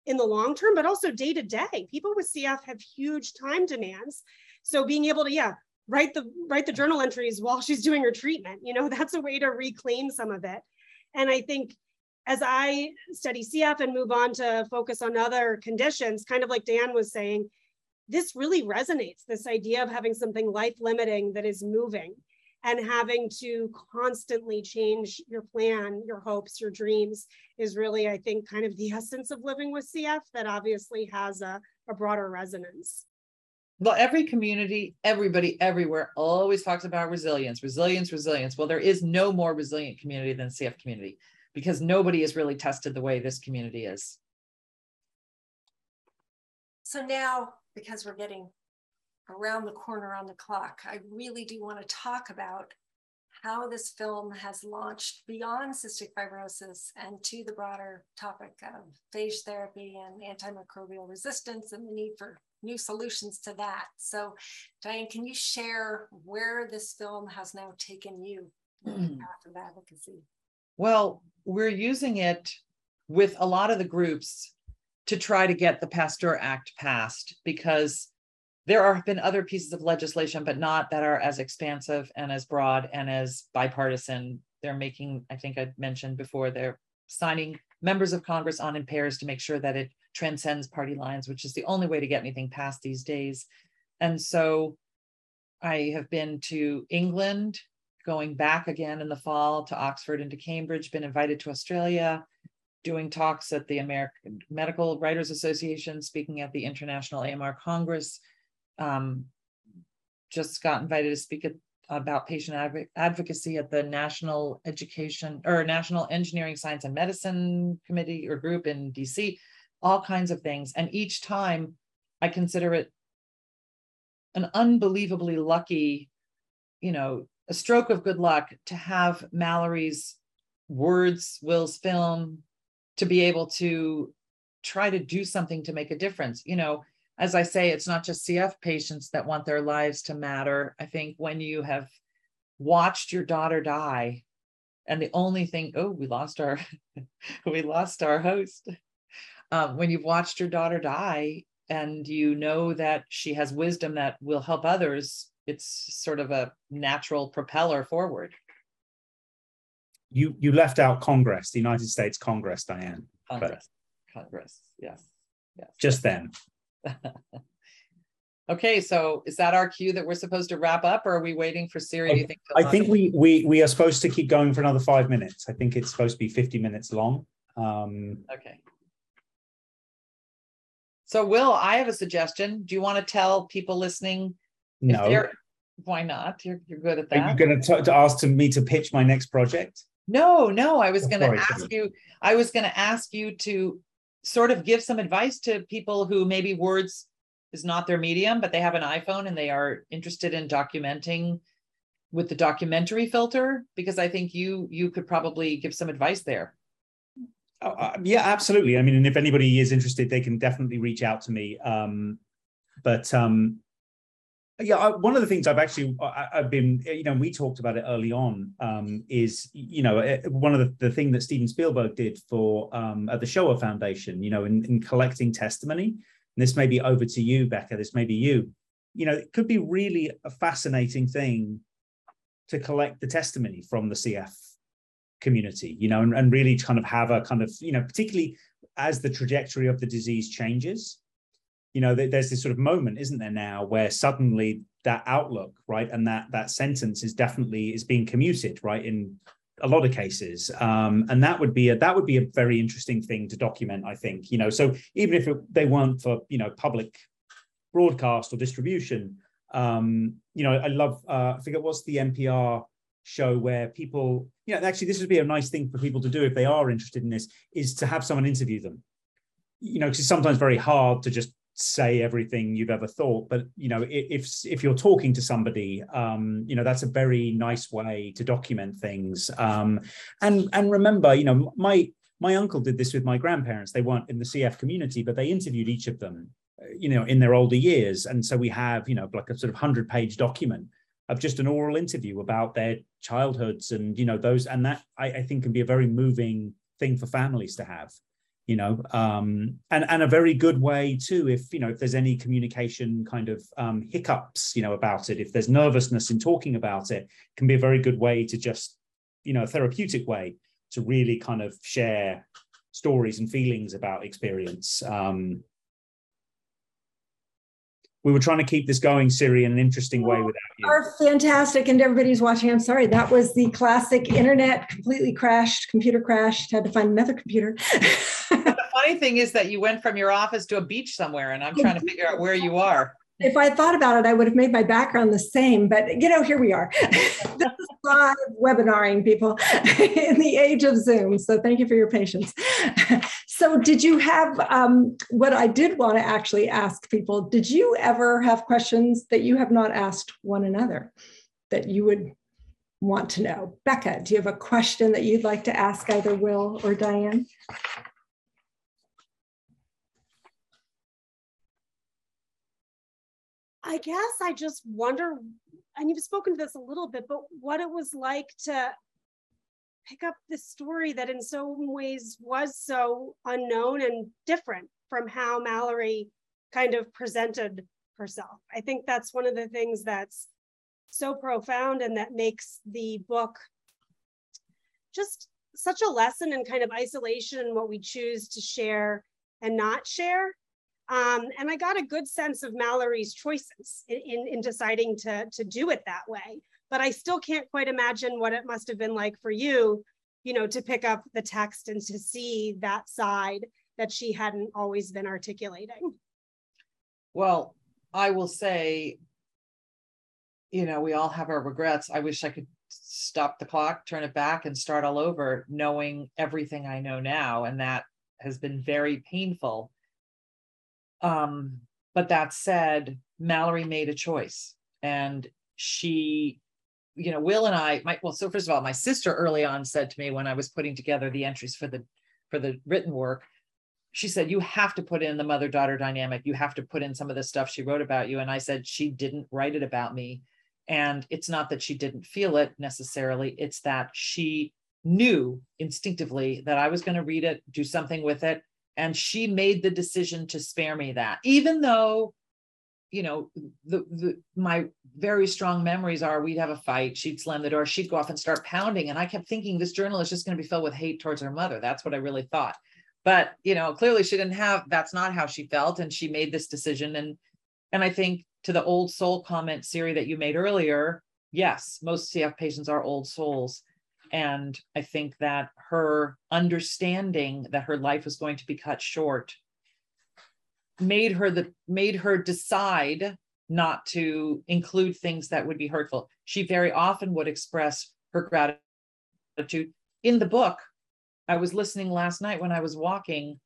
in the long term but also day to day. People with cf have huge time demands. So being able to yeah write the write the journal entries while she's doing her treatment you know that's a way to reclaim some of it. And i think as i study cf and move on to focus on other conditions kind of like dan was saying this really resonates this idea of having something life limiting that is moving and having to constantly change your plan, your hopes, your dreams is really, I think, kind of the essence of living with CF that obviously has a, a broader resonance. Well, every community, everybody, everywhere always talks about resilience, resilience, resilience. Well, there is no more resilient community than CF community because nobody is really tested the way this community is. So now, because we're getting around the corner on the clock. I really do want to talk about how this film has launched beyond cystic fibrosis and to the broader topic of phage therapy and antimicrobial resistance and the need for new solutions to that. So, Diane, can you share where this film has now taken you in the hmm. path of advocacy? Well, we're using it with a lot of the groups to try to get the Pasteur Act passed because there have been other pieces of legislation, but not that are as expansive and as broad and as bipartisan. They're making, I think I mentioned before, they're signing members of Congress on in pairs to make sure that it transcends party lines, which is the only way to get anything passed these days. And so I have been to England, going back again in the fall to Oxford and to Cambridge, been invited to Australia, doing talks at the American Medical Writers Association, speaking at the International AMR Congress, um, just got invited to speak at, about patient adv advocacy at the National Education or National Engineering Science and Medicine Committee or group in DC, all kinds of things. And each time I consider it an unbelievably lucky, you know, a stroke of good luck to have Mallory's words, Will's film, to be able to try to do something to make a difference. You know, as I say, it's not just CF patients that want their lives to matter. I think when you have watched your daughter die, and the only thing, oh, we lost our, we lost our host. Um, when you've watched your daughter die and you know that she has wisdom that will help others, it's sort of a natural propeller forward. You you left out Congress, the United States Congress, Diane. Congress, Congress, yes, yes. Just then. Okay, so is that our cue that we're supposed to wrap up or are we waiting for Siri? Do you think? I think we we we are supposed to keep going for another five minutes. I think it's supposed to be 50 minutes long. Um, Okay. So Will, I have a suggestion. Do you want to tell people listening? no. Why not? You're, you're good at that. Are you going to to ask to me to pitch my next project? No, no, I was Oh, gonna ask sorry. you, I was gonna ask you to sort of give some advice to people who maybe words is not their medium, but they have an iPhone and they are interested in documenting with the documentary filter, because I think you, you could probably give some advice there. Uh, uh, yeah, absolutely. I mean, and if anybody is interested, they can definitely reach out to me. Um, but um, yeah, I, one of the things I've actually I, I've been, you know, we talked about it early on. Um, is you know eh, one of the, the thing that Steven Spielberg did for um, at the Shoah Foundation, you know, in, in collecting testimony. And this may be over to you, Becca. This may be you. You know, it could be really a fascinating thing to collect the testimony from the CF community, you know, and, and really kind of have a kind of, you know, particularly as the trajectory of the disease changes, you know, there's this sort of moment, isn't there now, where suddenly that outlook, right, and that that sentence is definitely is being commuted, right, in a lot of cases, um, and that would be a that would be a very interesting thing to document, I think, you know. So even if it, they weren't for you know public broadcast or distribution, um, you know, I love uh, I forget what's the NPR show where people, you know, actually this would be a nice thing for people to do if they are interested in this, is to have someone interview them. You know, because it's sometimes very hard to just say everything you've ever thought, but you know, if if you're talking to somebody, um, you know, that's a very nice way to document things. Um, and and remember, you know, my my uncle did this with my grandparents. They weren't in the CF community, but they interviewed each of them, uh, you know, in their older years. And so we have, you know, like a sort of hundred page document of just an oral interview about their childhoods and you know those and that I, I think can be a very moving thing for families to have you know um and and a very good way too if you know if there's any communication kind of um hiccups you know about it if there's nervousness in talking about it can be a very good way to just you know a therapeutic way to really kind of share stories and feelings about experience um we were trying to keep this going Siri in an interesting way without you are fantastic and everybody's watching. I'm sorry. That was the classic internet completely crashed, computer crashed, had to find another computer. The funny thing is that you went from your office to a beach somewhere and I'm trying to figure out where you are. if I had thought about it, I would have made my background the same, but you know, here we are. this is live webinaring people in the age of Zoom. So thank you for your patience. so did you have um, what I did want to actually ask people? Did you ever have questions that you have not asked one another that you would want to know? Becca, do you have a question that you'd like to ask either Will or Diane? I guess I just wonder, and you've spoken to this a little bit, but what it was like to pick up this story that in some ways was so unknown and different from how Mallory kind of presented herself. I think that's one of the things that's so profound and that makes the book just such a lesson in kind of isolation and what we choose to share and not share. Um, and I got a good sense of Mallory's choices in, in, in deciding to, to do it that way. But I still can't quite imagine what it must have been like for you, you know, to pick up the text and to see that side that she hadn't always been articulating. Well, I will say, you know, we all have our regrets. I wish I could stop the clock, turn it back, and start all over, knowing everything I know now. And that has been very painful. Um, but that said, Mallory made a choice and she, you know, Will and I, my, well, so first of all, my sister early on said to me when I was putting together the entries for the, for the written work, she said, you have to put in the mother daughter dynamic. You have to put in some of the stuff she wrote about you. And I said, she didn't write it about me. And it's not that she didn't feel it necessarily, it's that she knew instinctively that I was going to read it, do something with it. And she made the decision to spare me that, even though you know, the, the my very strong memories are we'd have a fight, she'd slam the door, she'd go off and start pounding. And I kept thinking this journal is just going to be filled with hate towards her mother. That's what I really thought. But you know, clearly she didn't have that's not how she felt. And she made this decision. And and I think to the old soul comment, Siri, that you made earlier, yes, most CF patients are old souls. And I think that her understanding that her life was going to be cut short made her the made her decide not to include things that would be hurtful. She very often would express her gratitude in the book. I was listening last night when I was walking.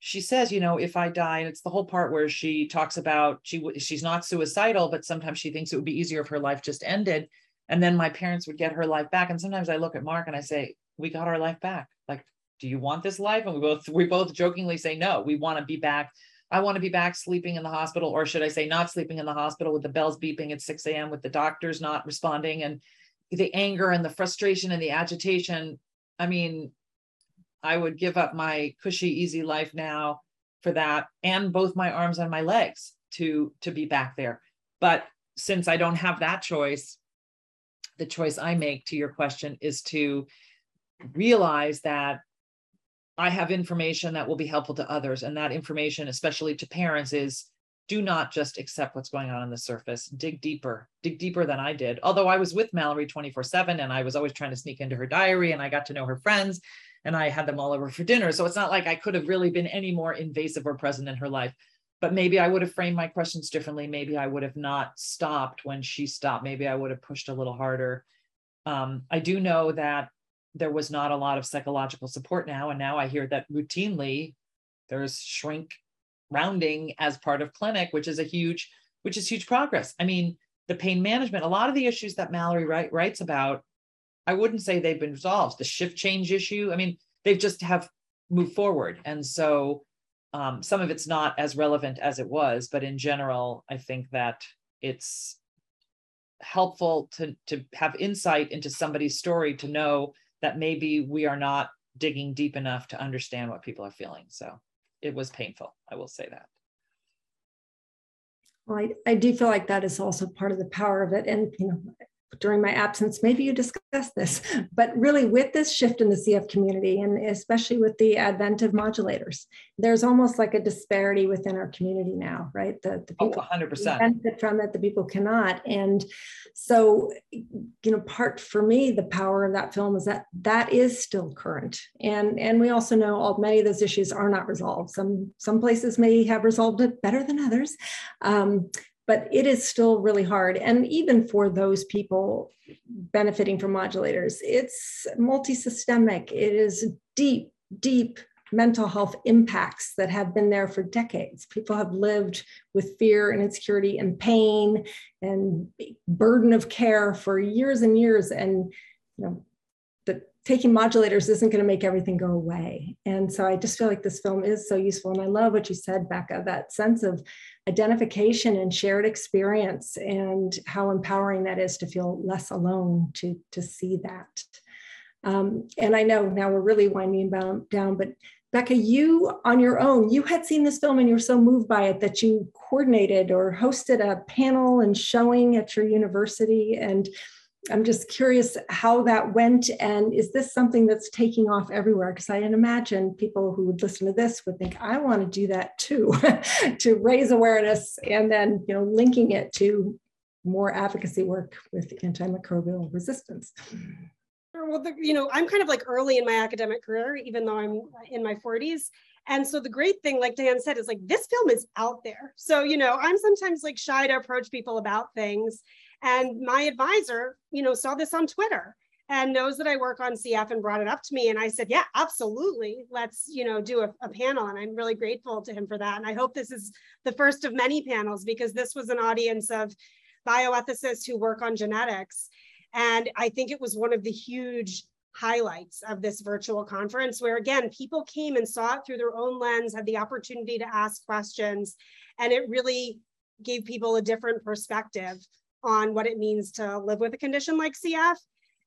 She says, you know, if I die, and it's the whole part where she talks about she she's not suicidal, but sometimes she thinks it would be easier if her life just ended, and then my parents would get her life back. And sometimes I look at Mark and I say, we got our life back. Like, do you want this life? And we both we both jokingly say no. We want to be back I want to be back sleeping in the hospital, or should I say, not sleeping in the hospital with the bells beeping at 6 a.m., with the doctors not responding, and the anger and the frustration and the agitation. I mean, I would give up my cushy, easy life now for that, and both my arms and my legs to to be back there. But since I don't have that choice, the choice I make to your question is to realize that I have information that will be helpful to others. And that information, especially to parents, is do not just accept what's going on on the surface. Dig deeper, dig deeper than I did. Although I was with Mallory 24 7 and I was always trying to sneak into her diary and I got to know her friends and I had them all over for dinner. So it's not like I could have really been any more invasive or present in her life. But maybe I would have framed my questions differently. Maybe I would have not stopped when she stopped. Maybe I would have pushed a little harder. Um, I do know that there was not a lot of psychological support now. And now I hear that routinely there's shrink rounding as part of clinic, which is a huge, which is huge progress. I mean, the pain management, a lot of the issues that Mallory write, writes about, I wouldn't say they've been resolved. The shift change issue, I mean, they've just have moved forward. And so um, some of it's not as relevant as it was, but in general, I think that it's helpful to to have insight into somebody's story to know that maybe we are not digging deep enough to understand what people are feeling. So it was painful. I will say that. Well, I, I do feel like that is also part of the power of it. And, you know, during my absence, maybe you discussed this, but really with this shift in the CF community, and especially with the advent of modulators, there's almost like a disparity within our community now, right? The, the oh, people oh, 100%. benefit from it, the people cannot. And so, you know, part for me, the power of that film is that that is still current. And, and we also know all many of those issues are not resolved. Some, some places may have resolved it better than others. Um, but it is still really hard. And even for those people benefiting from modulators, it's multi-systemic. It is deep, deep mental health impacts that have been there for decades. People have lived with fear and insecurity and pain and burden of care for years and years. And you know, taking modulators isn't going to make everything go away. And so I just feel like this film is so useful. And I love what you said, Becca, that sense of identification and shared experience and how empowering that is to feel less alone to, to see that. Um, and I know now we're really winding down, but Becca, you on your own, you had seen this film and you were so moved by it that you coordinated or hosted a panel and showing at your university. And I'm just curious how that went. And is this something that's taking off everywhere? Because I imagine people who would listen to this would think, I want to do that too, to raise awareness and then, you know, linking it to more advocacy work with antimicrobial resistance. Well, the, you know, I'm kind of like early in my academic career, even though I'm in my 40s. And so the great thing, like Dan said, is like this film is out there. So, you know, I'm sometimes like shy to approach people about things. And my advisor, you know, saw this on Twitter and knows that I work on CF and brought it up to me. And I said, yeah, absolutely. Let's, you know, do a, a, panel. And I'm really grateful to him for that. And I hope this is the first of many panels because this was an audience of bioethicists who work on genetics. And I think it was one of the huge highlights of this virtual conference where again, people came and saw it through their own lens, had the opportunity to ask questions, and it really gave people a different perspective on what it means to live with a condition like CF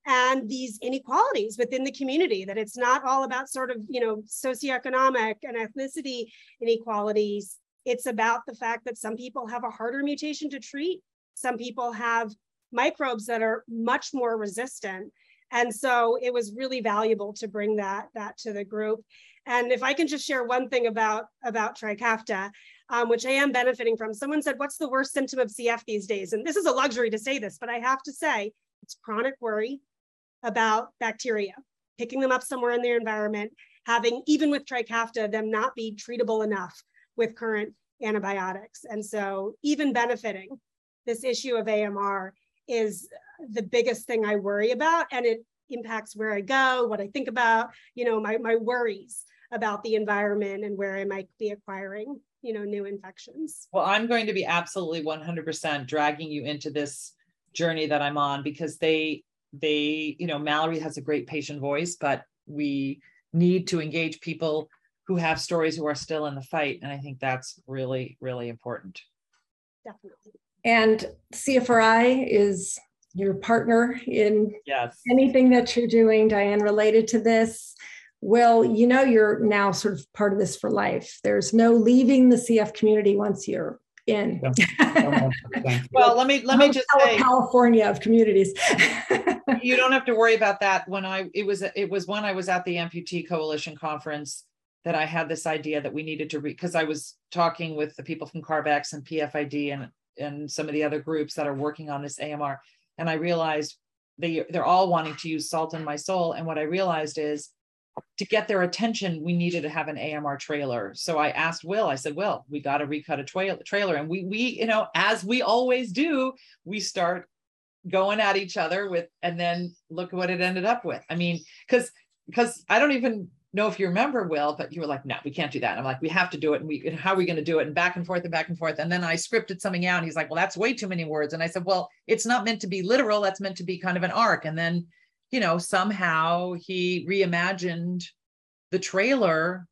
and these inequalities within the community that it's not all about sort of you know socioeconomic and ethnicity inequalities It's about the fact that some people have a harder mutation to treat. Some people have microbes that are much more resistant. And so it was really valuable to bring that, that to the group. And if I can just share one thing about, about Trikafta, um, which I am benefiting from. Someone said, what's the worst symptom of CF these days? And this is a luxury to say this, but I have to say it's chronic worry about bacteria, picking them up somewhere in their environment, having, even with Trikafta, them not be treatable enough with current antibiotics. And so even benefiting this issue of AMR is the biggest thing I worry about. And it impacts where I go, what I think about, you know, my, my worries about the environment and where I might be acquiring, you know, new infections. Well, I'm going to be absolutely 100% dragging you into this journey that I'm on because they, they, you know, Mallory has a great patient voice, but we need to engage people who have stories who are still in the fight. And I think that's really, really important. Definitely. And CFRI is your partner in yes. anything that you're doing, Diane, related to this. Well, you know, you're now sort of part of this for life. There's no leaving the CF community once you're in. well, let me let me just say California of communities. you don't have to worry about that. When I it was it was when I was at the amputee coalition conference that I had this idea that we needed to because I was talking with the people from CARB-X and PFID and and some of the other groups that are working on this AMR, and I realized they they're all wanting to use salt in my soul. And what I realized is to get their attention, we needed to have an AMR trailer. So I asked Will, I said, Will, we got to recut a tra- trailer. And we, we, you know, as we always do, we start going at each other with, and then look what it ended up with. I mean, because, because I don't even know if you remember, Will, but you were like, no, we can't do that. And I'm like, we have to do it. And we, how are we going to do it? And back and forth and back and forth. And then I scripted something out and he's like, well, that's way too many words. And I said, well, it's not meant to be literal. That's meant to be kind of an arc. And then you know, somehow he reimagined the trailer.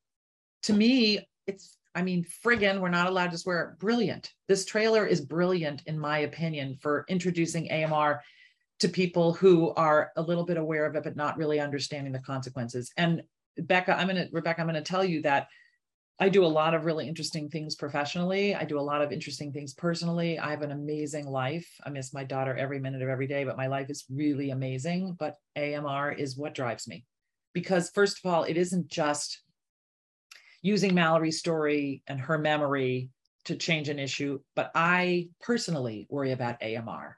To me, it's, I mean, friggin', we're not allowed to swear, brilliant. This trailer is brilliant, in my opinion, for introducing AMR to people who are a little bit aware of it, but not really understanding the consequences. And Becca, I'm gonna, Rebecca, I'm gonna tell you that I do a lot of really interesting things professionally. I do a lot of interesting things personally. I have an amazing life. I miss my daughter every minute of every day, but my life is really amazing. But AMR is what drives me. Because, first of all, it isn't just using Mallory's story and her memory to change an issue, but I personally worry about AMR.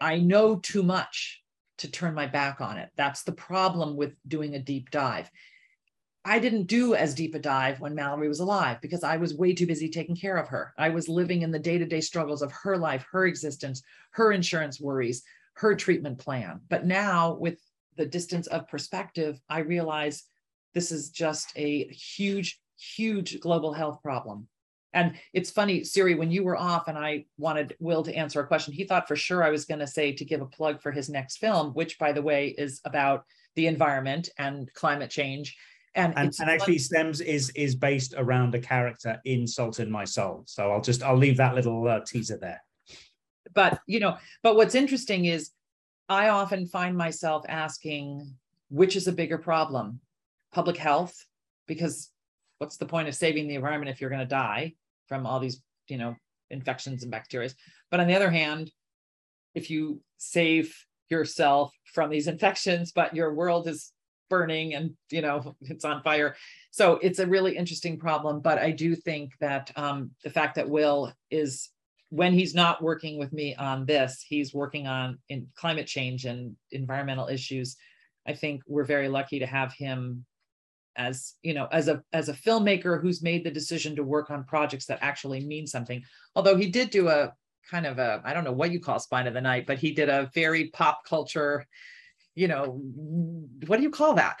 I know too much to turn my back on it. That's the problem with doing a deep dive. I didn't do as deep a dive when Mallory was alive because I was way too busy taking care of her. I was living in the day to day struggles of her life, her existence, her insurance worries, her treatment plan. But now, with the distance of perspective, I realize this is just a huge, huge global health problem. And it's funny, Siri, when you were off and I wanted Will to answer a question, he thought for sure I was going to say to give a plug for his next film, which, by the way, is about the environment and climate change and and, and actually stems is is based around a character in salt in my soul. So i'll just i'll leave that little uh, teaser there. But you know but what's interesting is i often find myself asking which is a bigger problem? Public health? Because what's the point of saving the environment if you're going to die from all these you know infections and bacteria? But on the other hand if you save yourself from these infections but your world is burning and you know it's on fire. So it's a really interesting problem but i do think that um, the fact that will is when he's not working with me on this he's working on in climate change and environmental issues. I think we're very lucky to have him as you know as a as a filmmaker who's made the decision to work on projects that actually mean something. Although he did do a kind of a i don't know what you call spine of the night but he did a very pop culture you know, what do you call that?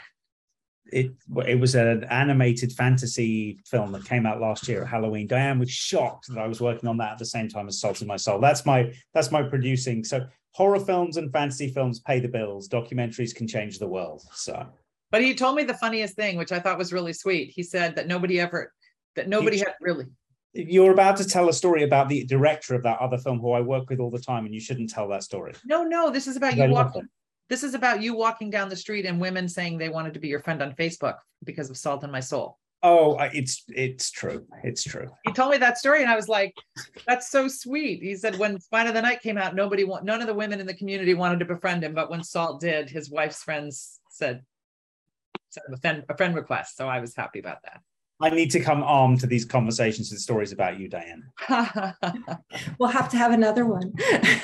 It it was an animated fantasy film that came out last year at Halloween. Diane was shocked that I was working on that at the same time as Salt in My Soul. That's my that's my producing. So horror films and fantasy films pay the bills. Documentaries can change the world. So but he told me the funniest thing, which I thought was really sweet. He said that nobody ever that nobody had really you're about to tell a story about the director of that other film who I work with all the time, and you shouldn't tell that story. No, no, this is about you walking. This is about you walking down the street and women saying they wanted to be your friend on Facebook because of Salt in My Soul. Oh, it's it's true. It's true. He told me that story, and I was like, "That's so sweet." He said when Spine of the Night came out, nobody, none of the women in the community wanted to befriend him, but when Salt did, his wife's friends said, "Sent him a friend, a friend request." So I was happy about that. I need to come armed to these conversations and stories about you, Diane. we'll have to have another one.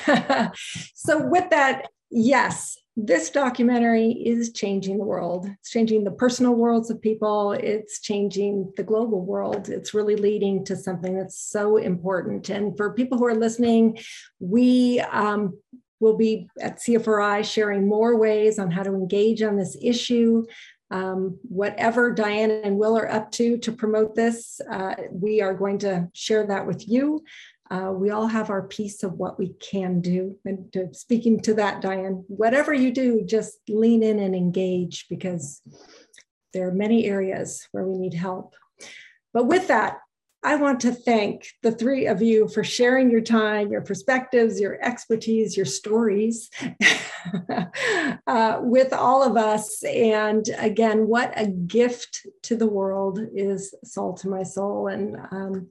so, with that, yes, this documentary is changing the world. It's changing the personal worlds of people. It's changing the global world. It's really leading to something that's so important. And for people who are listening, we um, will be at CFRI sharing more ways on how to engage on this issue. Um, whatever Diane and Will are up to to promote this, uh, we are going to share that with you. Uh, we all have our piece of what we can do. And to, speaking to that, Diane, whatever you do, just lean in and engage because there are many areas where we need help. But with that, I want to thank the three of you for sharing your time, your perspectives, your expertise, your stories uh, with all of us. And again, what a gift to the world is Salt to My Soul. And um,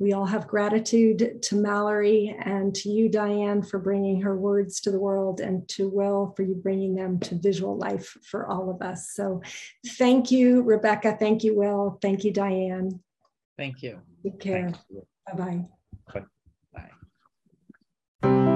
we all have gratitude to Mallory and to you, Diane, for bringing her words to the world, and to Will for you bringing them to visual life for all of us. So thank you, Rebecca. Thank you, Will. Thank you, Diane. Thank you. Take care. Bye-bye. Bye. -bye.